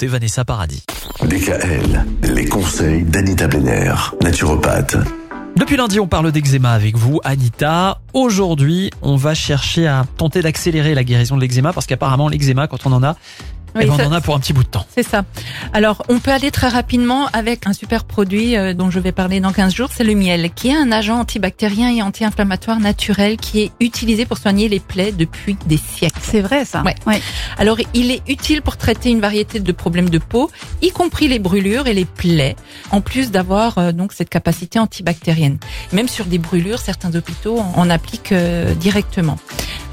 Vanessa Paradis. DKL, les conseils d'Anita Benner, naturopathe. Depuis lundi, on parle d'eczéma avec vous, Anita. Aujourd'hui, on va chercher à tenter d'accélérer la guérison de l'eczéma parce qu'apparemment, l'eczéma, quand on en a, Oui, ben, ça- on en a pour un petit bout de temps. C'est ça. Alors, on peut aller très rapidement avec un super produit euh, dont je vais parler dans 15 jours, c'est le miel, qui est un agent antibactérien et anti-inflammatoire naturel qui est utilisé pour soigner les plaies depuis des siècles. C'est vrai ça. Ouais. Alors, il est utile pour traiter une variété de problèmes de peau, y compris les brûlures et les plaies, en plus d'avoir euh, donc cette capacité antibactérienne. Même sur des brûlures, certains hôpitaux en, en appliquent euh, directement.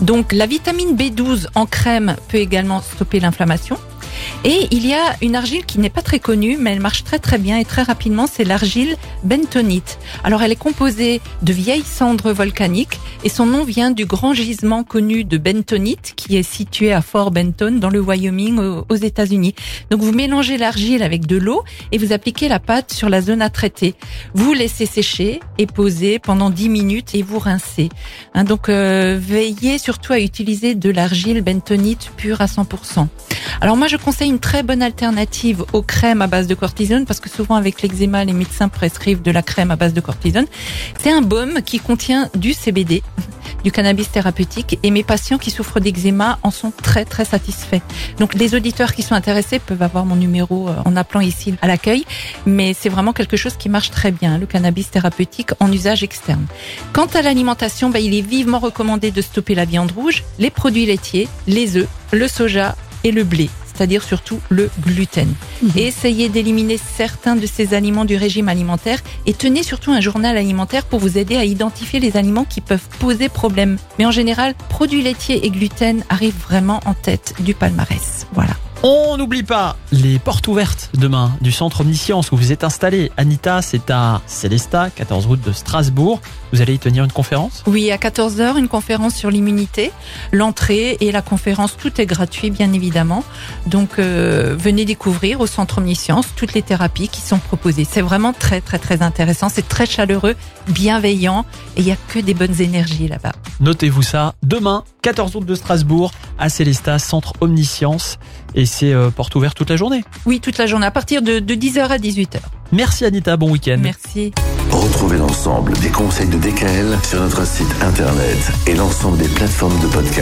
Donc, la vitamine B12 en crème peut également stopper l'inflammation. Et il y a une argile qui n'est pas très connue, mais elle marche très très bien et très rapidement, c'est l'argile bentonite. Alors elle est composée de vieilles cendres volcaniques et son nom vient du grand gisement connu de bentonite qui est situé à Fort Benton dans le Wyoming au- aux États-Unis. Donc vous mélangez l'argile avec de l'eau et vous appliquez la pâte sur la zone à traiter. Vous laissez sécher et poser pendant 10 minutes et vous rincez. Hein, donc euh, veillez surtout à utiliser de l'argile bentonite pure à 100%. Alors moi je conseille une très bonne alternative aux crèmes à base de cortisone parce que souvent avec l'eczéma les médecins prescrivent de la crème à base de cortisone. C'est un baume qui contient du CBD, du cannabis thérapeutique et mes patients qui souffrent d'eczéma en sont très très satisfaits. Donc les auditeurs qui sont intéressés peuvent avoir mon numéro euh, en appelant ici à l'accueil, mais c'est vraiment quelque chose qui marche très bien, le cannabis thérapeutique en usage externe. Quant à l'alimentation, bah, il est vivement recommandé de stopper la viande rouge, les produits laitiers, les œufs, le soja et le blé, c'est-à-dire surtout le gluten. Et essayez d'éliminer certains de ces aliments du régime alimentaire et tenez surtout un journal alimentaire pour vous aider à identifier les aliments qui peuvent poser problème. Mais en général, produits laitiers et gluten arrivent vraiment en tête du palmarès. Voilà. On n'oublie pas les portes ouvertes demain du centre Omniscience où vous êtes installé. Anita, c'est à Célesta, 14 route de Strasbourg. Vous allez y tenir une conférence? Oui, à 14h, une conférence sur l'immunité. L'entrée et la conférence, tout est gratuit, bien évidemment. Donc, euh, venez découvrir au Centre Omniscience toutes les thérapies qui sont proposées. C'est vraiment très, très, très intéressant. C'est très chaleureux, bienveillant et il y a que des bonnes énergies là-bas. Notez-vous ça. Demain, 14 août de Strasbourg, à Célesta, centre Omniscience. Et c'est euh, porte ouverte toute la journée. Oui, toute la journée, à partir de, de 10h à 18h. Merci Anita, bon week-end. Merci. Retrouvez l'ensemble des conseils de DKL sur notre site internet et l'ensemble des plateformes de podcast.